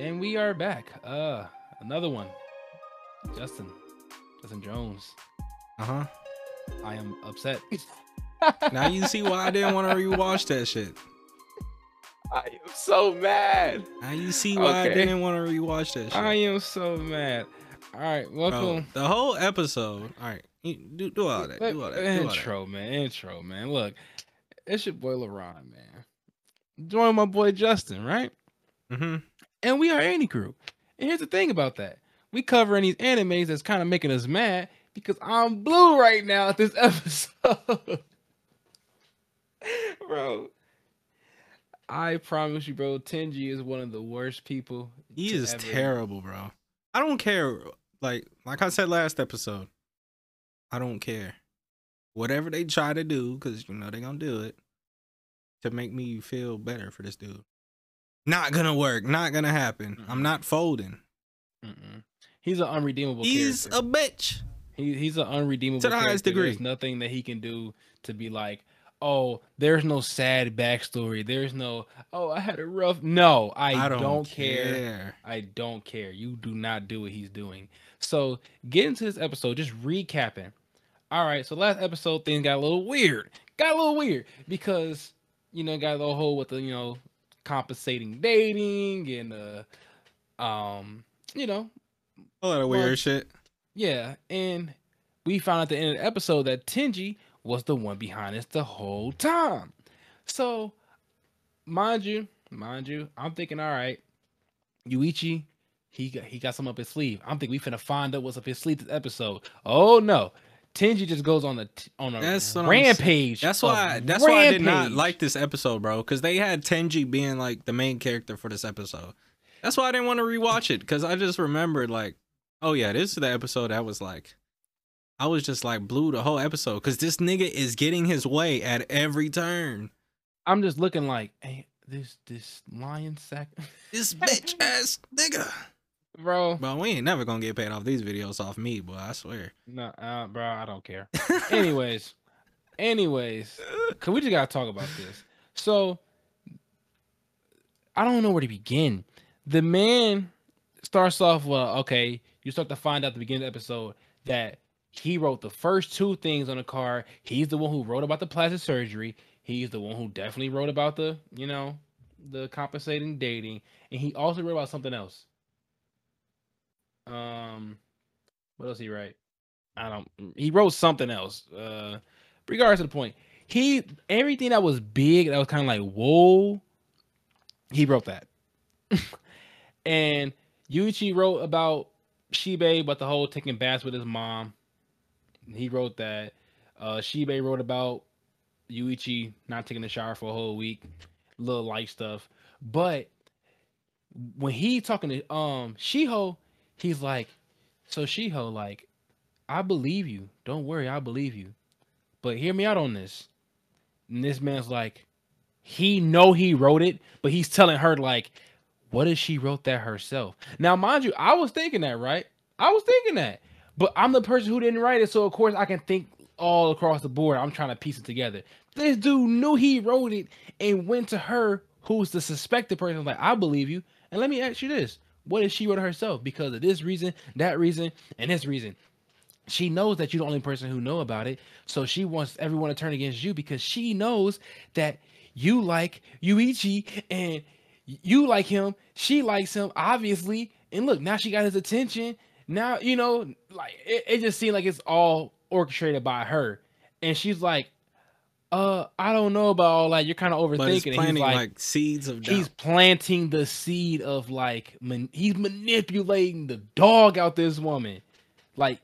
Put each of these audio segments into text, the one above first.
And we are back. Uh another one. Justin. Justin Jones. Uh-huh. I am upset. Now you see why I didn't want to rewatch that shit. I am so mad. Now you see why I didn't want to rewatch that shit. I am so mad. All right, Bro, welcome. the whole episode. All right, do do all that. Do all that. Do all that. intro, man. Intro, man. Look, it's your boy LaRon, man. Join my boy Justin, right? Mm-hmm. And we are Andy Crew. And here's the thing about that. We covering these animes that's kind of making us mad because I'm blue right now at this episode. bro. I promise you, bro, Tenji is one of the worst people. He is ever- terrible, bro. I don't care. Like like I said last episode, I don't care. Whatever they try to do, because you know they gonna do it to make me feel better for this dude. Not gonna work. Not gonna happen. I'm Mhm. not folding. Mm-mm. He's an unredeemable He's character. a bitch. He, he's an unredeemable To the highest character. There's degree. nothing that he can do to be like, oh, there's no sad backstory. There's no, oh, I had a rough. No, I, don't, care. I don't care. You do not do what he's doing. So get into this episode, just recapping. All right, so last episode things got a little weird. Got a little weird because you know got a little whole with the you know compensating dating and uh um you know A lot of Well, weird shit. yeah, and we found at the end of the episode that Tenji was the one behind us the whole time. So, mind you, mind you, I'm thinking, all right, Yuichi, he got he got some up his sleeve. I'm thinking we finna find out what's up his sleeve this episode. Oh no, Tenji just goes on a t- on a That's rampage. That's why. That's why I did not like this episode, bro. Because they had Tenji being like the main character for this episode. That's why I didn't want to rewatch it. Because I just remembered, like, oh yeah, this is the episode that was like, I was just like blew the whole episode. Because this nigga is getting his way at every turn. I'm just looking like, hey, this this lion sack, This bitch ass nigga. Bro. But we ain't never gonna get paid off these videos off me, boy. I swear. No, uh, bro, I don't care. anyways, anyways, cause we just gotta talk about this. So I don't know where to begin. The man starts off well, okay, you start to find out at the beginning of the episode that he wrote the first two things on the card. He's the one who wrote about the plastic surgery. He's the one who definitely wrote about the, you know, the compensating dating. And he also wrote about something else. Um what else he write? I don't. He wrote something else. Uh, regardless of the point, he everything that was big that was kind of like whoa. He wrote that, and Yuichi wrote about Shibe, but the whole taking baths with his mom. He wrote that. Uh, Shibe wrote about Yuichi not taking a shower for a whole week, little light stuff. But when he talking to um Shiho, he's like, so Shiho, like, I believe you. Don't worry, I believe you. But hear me out on this. And this man's like, he know he wrote it, but he's telling her like, what if she wrote that herself? Now, mind you, I was thinking that, right? I was thinking that, but I'm the person who didn't write it, so of course I can think all across the board. I'm trying to piece it together. This dude knew he wrote it and went to her, who's the suspected person. Like, I believe you. And let me ask you this: What if she wrote herself? Because of this reason, that reason, and this reason? she knows that you're the only person who know about it. So she wants everyone to turn against you because she knows that you like yuichi and you like him. She likes him obviously. And look now she got his attention. Now you know like it, it just seemed like it's all orchestrated by her. And she's like uh i don't know about all that you're kind of But overthinking it." He's planting like, like seeds of doubt. He's planting the seed of like man, he's manipulating the dog out this woman. Like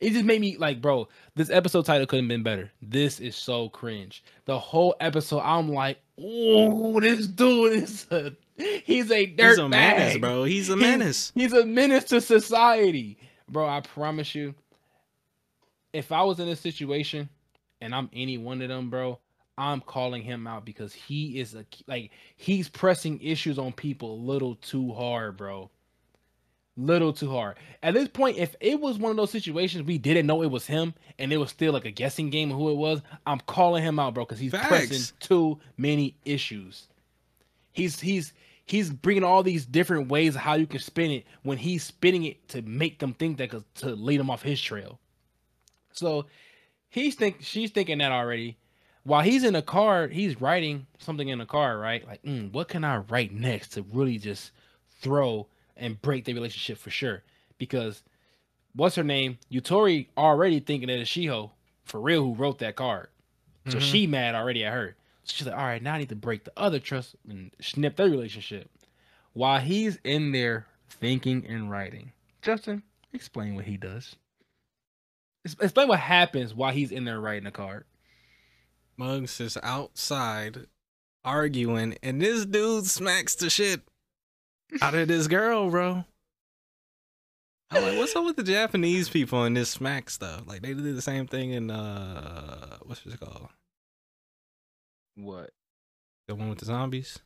it just made me like, bro, this episode title couldn't been better. This is so cringe. The whole episode, I'm like, oh, this dude is a he's a dirt He's a menace, bro. He's a menace. He's a menace to society, bro. I promise you. If I was in this situation and I'm any one of them, bro, I'm calling him out because he is a like he's pressing issues on people a little too hard, bro. Little too hard. At this point, if it was one of those situations we didn't know it was him and it was still like a guessing game of who it was, I'm calling him out, bro, because he's Facts. pressing too many issues. He's he's he's bringing all these different ways of how you can spin it when he's spinning it to make them think that to lead them off his trail. So he's think she's thinking that already. While he's in the car, he's writing something in the car, right? Like, mm, what can I write next to really just throw and break the relationship for sure? Because what's her name? Yutori already thinking that it's Shiho for real who wrote that card. So Mhm. she mad already at her. So she's like, all right, now I need to break the other trust and snip their relationship. While he's in there thinking and writing. Justin, explain what he does. Ex- Explain what happens while he's in there writing a card. Muggs is outside arguing, and this dude smacks the shit out of this girl, bro. I'm like, what's up with the Japanese people and this smack stuff? Like they did the same thing in uh, what's it called? What? The one with the zombies.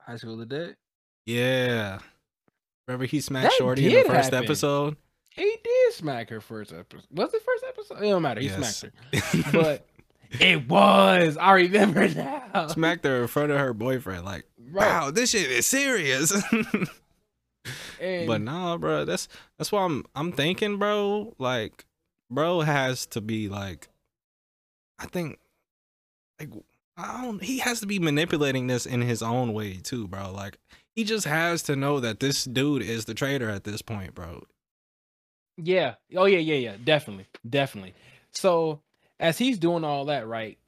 High School of the Dead? Yeah. Remember he smacked That Shorty in the first happen. episode? He did smack her first episode. Was it first episode? It don't matter. He Yes. smacked her. But it was. I remember now. smacked her in front of her boyfriend. Like, Right. wow, this shit is serious. And but nah, bro, that's that's why I'm I'm thinking, bro. Like, bro has to be like, I think, like, I don't. He has to be manipulating this in his own way too, bro. Like, he just has to know that this dude is the traitor at this point, bro. Yeah. Oh yeah, yeah, yeah. Definitely. Definitely. So as he's doing all that, right?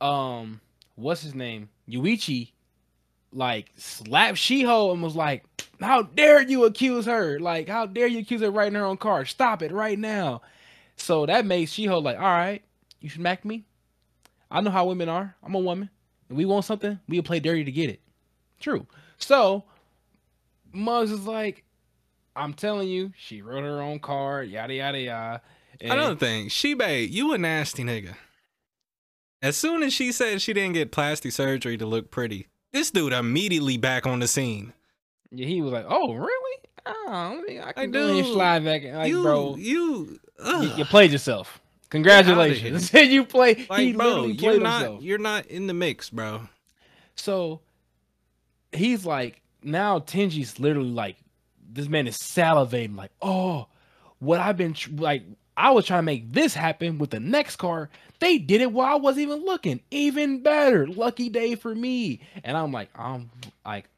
Um, what's his name? Yuichi like slapped Shiho and was like, How dare you accuse her? Like, how dare you accuse her of writing her own card? Stop it right now. So that made Shiho like, all right, you smack me. I know how women are. I'm a woman. And we want something, we'll play dirty to get it. True. So Muggs is like, I'm telling you, she wrote her own card, yada yada yada. And- Another thing, Shibe, you a nasty nigga. As soon as she said she didn't get plastic surgery to look pretty, this dude immediately back on the scene. Yeah, he was like, "Oh, really? Oh, I can Like, do it and dude, slide back." Like, you, bro, you, you, you played yourself. Congratulations. you play. he bro, literally you're played not, himself. you're not in the mix, bro. So he's like, now Tenji's literally like, this man is salivating, like, oh, what I've been tr- like. I was trying to make this happen with the next car. They did it while I wasn't even looking. Even better. Lucky day for me. And I'm like, I'm like,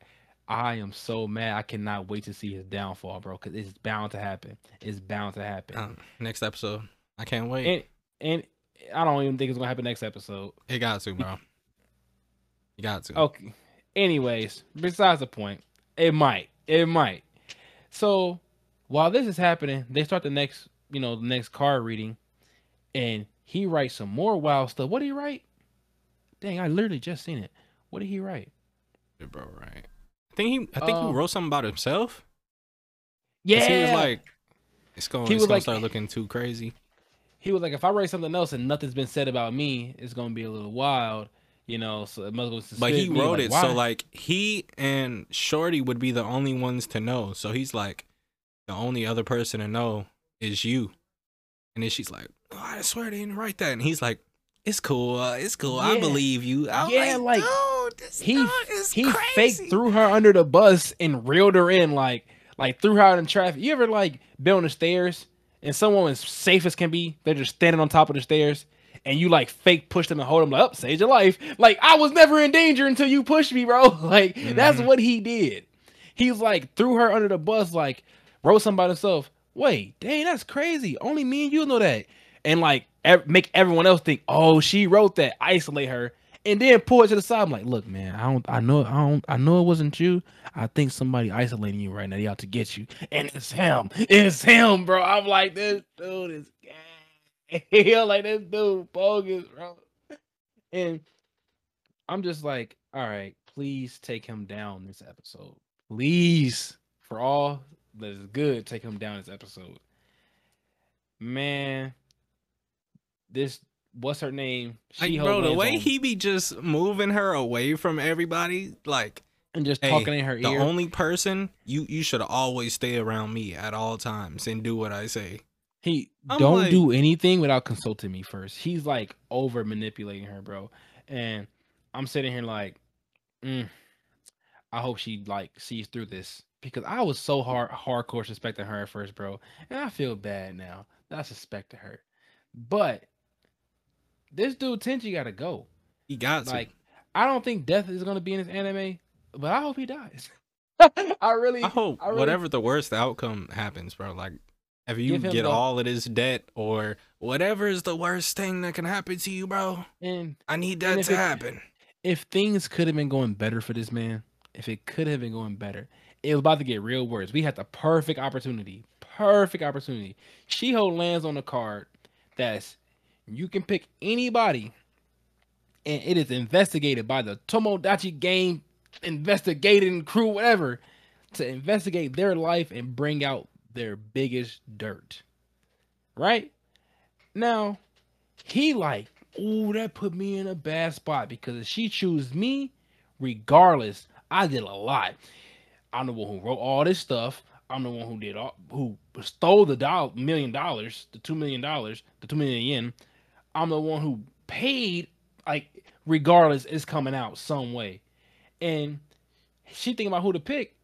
I am so mad. I cannot wait to see his downfall, bro. Because it's bound to happen. It's bound to happen. Um, next episode, I can't wait. and and I don't even think it's gonna happen next episode. it got to, bro. You got to. Okay. Anyways, besides the point, it might. It might. So while this is happening, they start the next, you know, the next card reading, and he writes some more wild stuff. What did he write? Dang, I literally just seen it. What did he write? Yeah, bro, right? I think he, I think Um, he wrote something about himself. Yeah, he was like, it's going, He it's was gonna like- start looking too crazy. he was like, if I write something else and nothing's been said about me, it's gonna be a little wild, you know. So it must go But he me, wrote like, it so like he and Shorty would be the only ones to know. So he's like, the only other person to know is you. And then she's like, oh, I swear they didn't write that. And he's like, it's cool, uh, it's cool. I believe you. I'm Yeah, like, dude, this he is he crazy. faked threw her under the bus and reeled her in like like threw her out in traffic. You ever like been on the stairs and someone as safe as can be, they're just standing on top of the stairs and you like fake push them and hold them like up, save your life. Like I was never in danger until you pushed me, bro. Like that's Mhm. what he did. He's like threw her under the bus, like wrote something by himself. Wait, dang, that's crazy. Only me and you know that. And like ev- make everyone else think, oh, she wrote that. Isolate her and then pull it to the side. I'm like, look, man, I don't, I know, I don't, I know it wasn't you. I think somebody isolating you right now. They out to get you, and it's him. It's him, bro. I'm like, this dude is gay. like this dude bogus, bro. And I'm just like, all right, please take him down this episode, please, for all that is good, take him down this episode. Man, this what's her name? Shiho bro, the way on- he be just moving her away from everybody, like and just hey, talking in her the ear. only person you you should always stay around me at all times and do what I say. He I'm don't like- do anything without consulting me first. He's like over manipulating her, bro. And I'm sitting here like, mm, I hope she like sees through this because I was so hard hardcore suspecting her at first, bro, and I feel bad now that I suspected her. But this dude Tenji got to go. He got Like, to. I don't think death is gonna be in this anime, but I hope he dies. I really, I hope I really- whatever the worst outcome happens, bro. Like, if you get the- all of this debt or whatever is the worst thing that can happen to you, bro, and I need that to it- happen. if things could have been going better for this man, if it could have been going better, it was about to get real worse. We had the perfect opportunity, perfect opportunity. Shiho lands on a card that's you can pick anybody, and it is investigated by the Tomodachi Game investigating crew, whatever, to investigate their life and bring out their biggest dirt. Right now, he like, ooh, that put me in a bad spot because if she choose me, regardless, I did a lot. I'm the one who wrote all this stuff. I'm the one who did all who stole the dollar million dollars, the two million dollars, the two million yen. I'm the one who paid. Like, regardless, it's coming out some way. And she thinking about who to pick.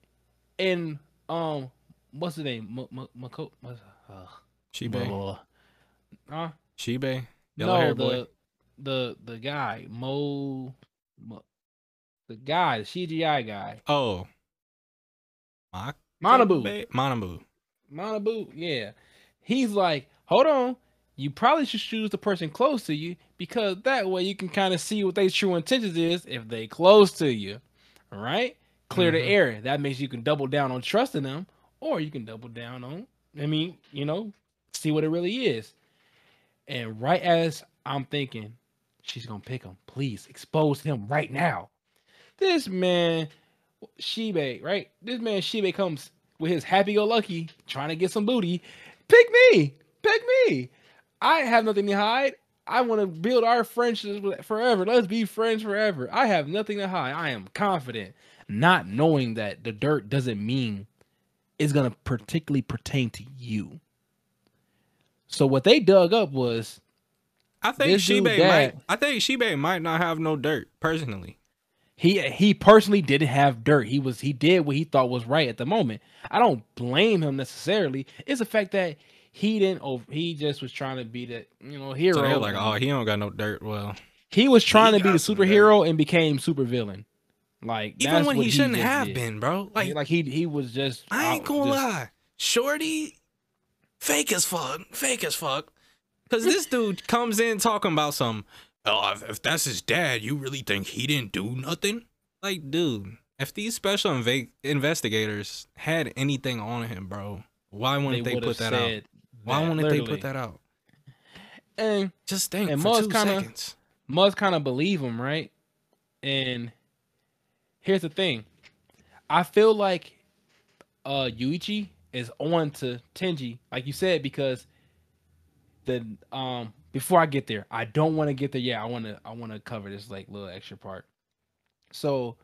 And um, what's the name? M- M- Mako- uh, Shibe, blah. Huh? Shibe, yellow no, the boy. the the guy Mo, Mo, the guy, the CGI guy, Oh, Mak- Manabu, Manabu. Manabu, yeah. He's like, hold on, you probably should choose the person close to you because that way you can kind of see what their true intentions is if they close to you, all right? Clear the Mhm. air. That means you can double down on trusting them, or you can double down on, I mean, you know, see what it really is. And right as I'm thinking, she's gonna pick him. Please expose him right now. This man, Shibe, right? This man Shibe comes with his happy-go-lucky, trying to get some booty. Pick me, pick me. I have nothing to hide. I want to build our friendship forever. Let's be friends forever. I have nothing to hide. I am confident, not knowing that the dirt doesn't mean it's gonna particularly pertain to you. So what they dug up was I think Shibe might. I think Shibe might not have no dirt personally. he he personally didn't have dirt. He was he did what he thought was right at the moment. I don't blame him necessarily. It's the fact that he didn't. Oh, he just was trying to be the you know hero. So like, oh, he don't got no dirt. Well, he was trying he to be the superhero and became supervillain. Like even that's when what he shouldn't just have did. been, bro. Like, Like, he he was just. I ain't gonna just- lie, Shorty, fake as fuck, fake as fuck. Cause this dude comes in talking about some. Oh, if, if that's his dad, you really think he didn't do nothing? Like, dude, if these special inva- investigators had anything on him, bro, why wouldn't they, would've put that out? said Why wouldn't they put that out? And Just think And for two kinda- seconds. must kind of believe him, right? And here's the thing. I feel like uh Yuichi is on to Tenji, like you said, because the um before I get there, I don't want to get there. Yeah, I want to I want to cover this like little extra part. So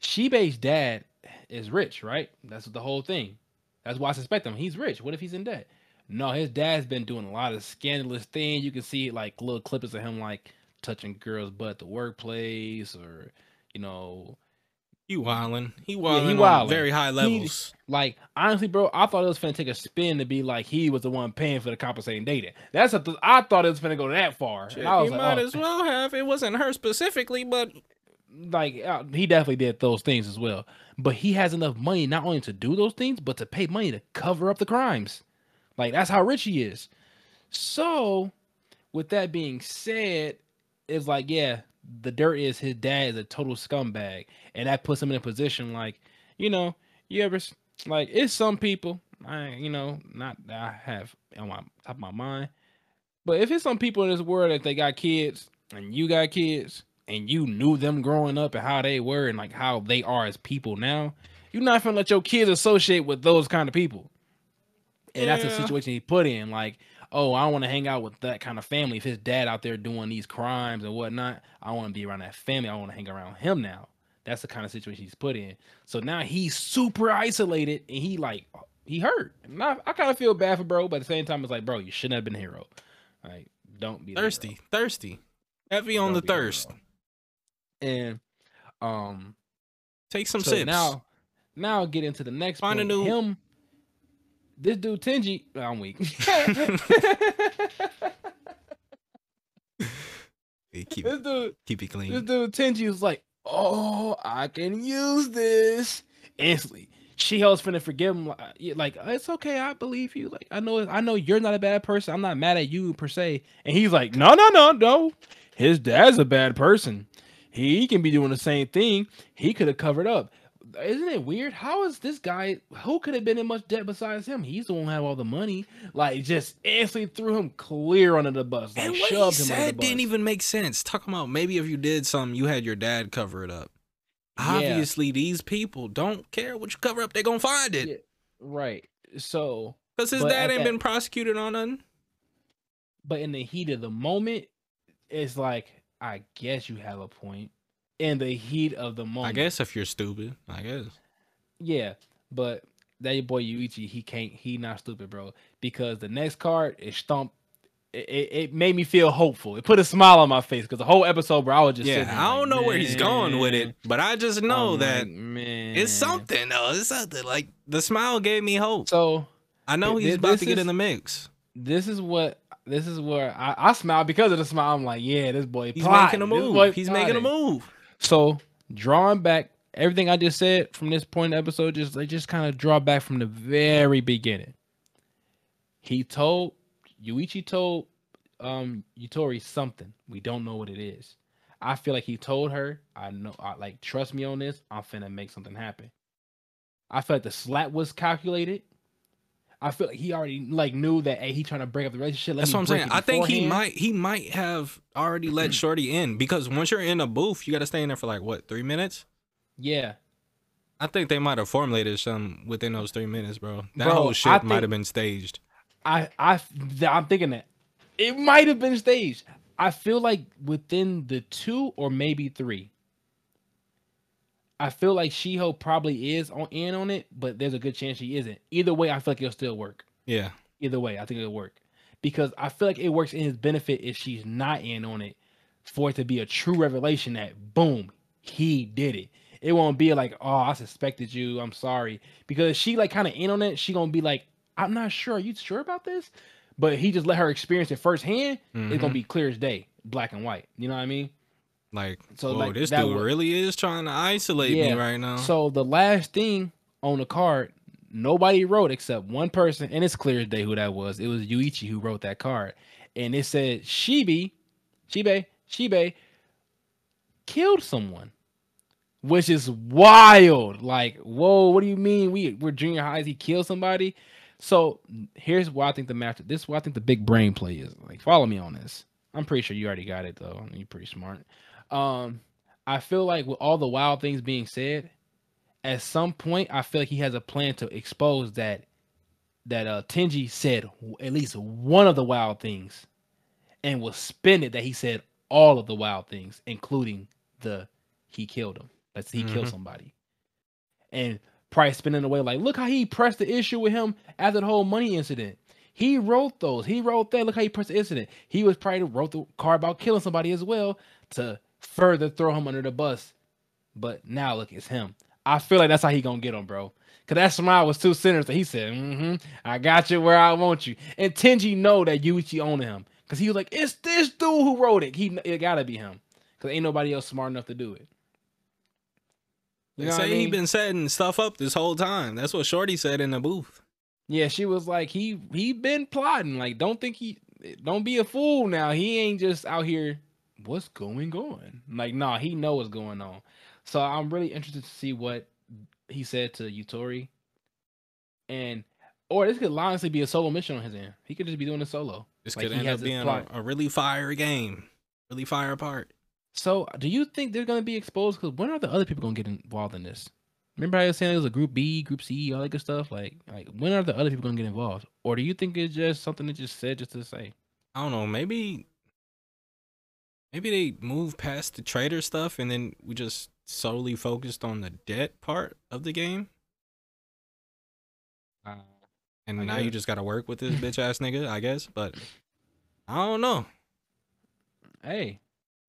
Shibe's dad is rich, right? That's the whole thing. That's why I suspect him. He's rich. What if he's in debt? No, his dad's been doing a lot of scandalous things. You can see like little clips of him like touching girls' butt at the workplace, or you know, He wildin'. He wildin' on wildin'. very high levels. like honestly, bro, I thought it was finna take a spin to be like he was the one paying for the compensating data. That's a th- I thought it was finna go that far. Shit, I was he like, might oh, as well have. It wasn't her specifically, but like uh, he definitely did those things as well. But he has enough money not only to do those things, but to pay money to cover up the crimes. Like that's how rich he is. So, with that being said, it's like yeah, the dirt is his dad is a total scumbag, and that puts him in a position like, you know, you ever like it's some people I you know not that I have on my top of my mind, but if it's some people in this world that they got kids and you got kids and you knew them growing up and how they were and like how they are as people now, you're not gonna let your kids associate with those kind of people. And that's the situation he put in. Like, oh, I don't want to hang out with that kind of family. If his dad out there doing these crimes and whatnot, I want to be around that family. I want to hang around him now. That's the kind of situation he's put in. So now he's super isolated and he like he hurt. And I, I kind of feel bad for bro, but at the same time, it's like, bro, you shouldn't have been a hero. Like, don't be thirsty, thirsty, heavy on Don't the be a hero. thirst. And um Take some So sips. now, now I'll get into the next Find a new- him. This dude Tenji, oh, I'm weak. Hey, keep this dude, keep it clean. this dude Tenji was like, "Oh, I can use this instantly." Shiho's finna forgive him, like it's okay, I believe you. Like I know, I know you're not a bad person. I'm not mad at you per se. And he's like, "No, no, no, no. His dad's a bad person. He can be doing the same thing. He could have covered up." Isn't it weird? How is this guy? Who could have been in much debt besides him? He's the one who had all the money. Like, just instantly threw him clear under the bus. Like, and what he shoved the said bus. didn't even make sense. Talking about maybe if you did something, you had your dad cover it up. Yeah. Obviously, these people don't care what you cover up; they gonna find it Yeah, right. So, because his dad ain't that- been prosecuted on nothing. but in the heat of the moment, it's like, I guess you have a point. In the heat of the moment, I guess if you're stupid, I guess. Yeah, but that your boy Yuichi, he can't. He not stupid, bro. Because the next card is stomp. It, it, it made me feel hopeful. It put a smile on my face because the whole episode, bro, I was just Yeah, there I don't like, know where he's going with it, but I just know I'm that like, man, it's something though. It's something like the smile gave me hope. So I know he's about to get is- in the mix. this is what this is where I, I smile because of the smile. I'm like, yeah, this boy, He's plotting. making a move. He's making a move. So drawing back everything I just said from this point in the episode, just like just kind of draw back from the very beginning. He told Yuichi told um Yutori something. We don't know what it is. I feel like he told her, I know I like trust me on this, I'm finna make something happen. I felt like the slap was calculated. I feel like he already like knew that hey, he trying to break up the relationship. let That's what I'm saying. I think he might he might have already let Shorty in because once you're in a booth, you got to stay in there for like what three minutes. Yeah. I think they might have formulated some within those three minutes, bro. That Bro, whole shit might have been staged. I I I'm thinking that it might have been staged. I feel like within the two or maybe three. I feel like Shiho probably is on in on it, but there's a good chance she isn't. Either way, I feel like it'll still work. Yeah, Either way, I think it'll work because I feel like it works in his benefit if she's not in on it, for it to be a true revelation that boom, he did it. It won't be like, oh, I suspected you. I'm sorry because she like kind of in on it. She gonna be like, I'm not sure. Are you sure about this? But he just let her experience it firsthand. It's gonna Mhm. be clear as day, black and white. You know what I mean? Like So, so like, this dude really is trying to isolate me right now. So the last thing on the card, nobody wrote except one person, and it's clear as day who that was. It was Yuichi who wrote that card, and it said Shibi, Shibe, Shibe killed someone, which is wild. Like, whoa, what do you mean? We we're junior highs. He killed somebody. So here's why I think the match. This is why I think the big brain play is. Like, follow me on this. I'm pretty sure you already got it though. You're pretty smart. Um, I feel like with all the wild things being said, at some point I feel like he has a plan to expose that that uh Tenji said at least one of the wild things and will spin it that he said all of the wild things, including the he killed him. That's he killed Mhm. somebody. And Price spinning away like, look how he pressed the issue with him after the whole money incident. He wrote those. He wrote that. Look how he pressed the incident. He was probably wrote the card about killing somebody as well to further throw him under the bus. But now look, it's him. I feel like that's how he gonna get him, bro. Cause that smile was too sinister. He said, mm-hmm, I got you where I want you. And Tenji know that Yuichi owned him. Cause he was like, it's this dude who wrote it. He it gotta be him. Cause ain't nobody else smart enough to do it. You know say I he been setting stuff up this whole time. That's what Shorty said in the booth. Yeah, she was like, he he been plotting. Like, don't think he don't be a fool now. He ain't just out here. What's going on? Like, nah, he know what's going on. So I'm really interested to see what he said to Yutori. And or this could honestly be a solo mission on his end. He could just be doing it solo. This Like, could end up being a, a really fire game, really fire part. So do you think they're gonna be exposed? Because when are the other people gonna get involved in this? Remember I was saying it was a group B, group C, all that good stuff. Like, like when are the other people gonna get involved? Or do you think it's just something that just said just to say? I don't know. Maybe, maybe they move past the trader stuff and then we just solely focused on the debt part of the game. Uh, And I now you just gotta work with this bitch ass nigga, I guess. But I don't know. hey,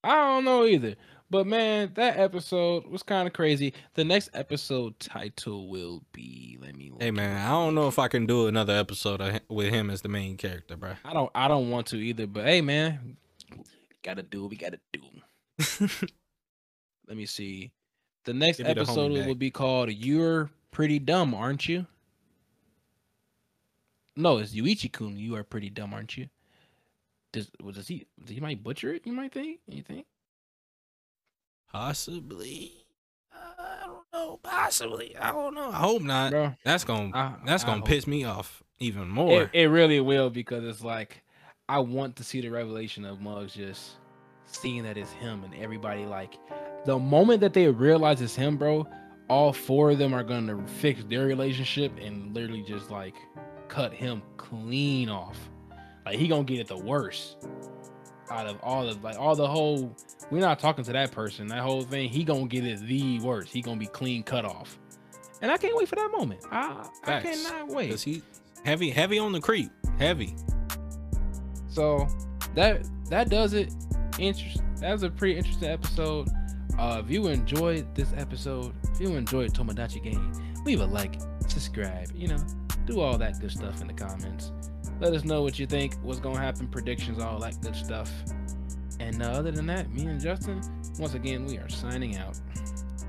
I don't know either. But man, that episode was kind of crazy. The next episode title will be. Let me. Hey man, I don't know if I can do another episode with him as the main character, bro. I don't. I don't want to either. But hey, man, gotta do what we gotta do. Let me see. The next episode will be called "You're Pretty Dumb, Aren't You?" No, it's Yuichi Kun. You are pretty dumb, aren't you? Does well, does he? He might butcher it. You might think. You think? Possibly. I don't know. Possibly. I don't know. I hope not. Bro, that's gonna I, that's gonna I piss me off even more. It, it really will because it's like I want to see the revelation of Muggs just seeing that it's him and everybody like the moment that they realize it's him, bro. All four of them are gonna fix their relationship and literally just like cut him clean off. Like he gonna get it the worst out of all of like all the whole. We're not talking to that person. That whole thing, he gonna get it the worst. He gonna be clean cut off, and I can't wait for that moment. I, I cannot wait. Cause he heavy, heavy on the creep, heavy. So that that does it. Interest. That was a pretty interesting episode. Uh, if you enjoyed this episode, if you enjoyed Tomodachi Game, leave a like, subscribe. You know, do all that good stuff in the comments. Let us know what you think, what's going to happen, predictions, all that good stuff. And uh, other than that, me and Justin, once again, we are signing out.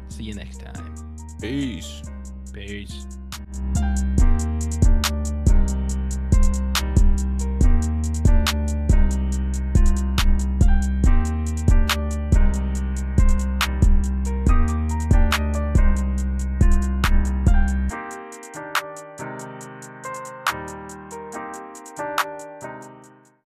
See you next time. Peace. Peace.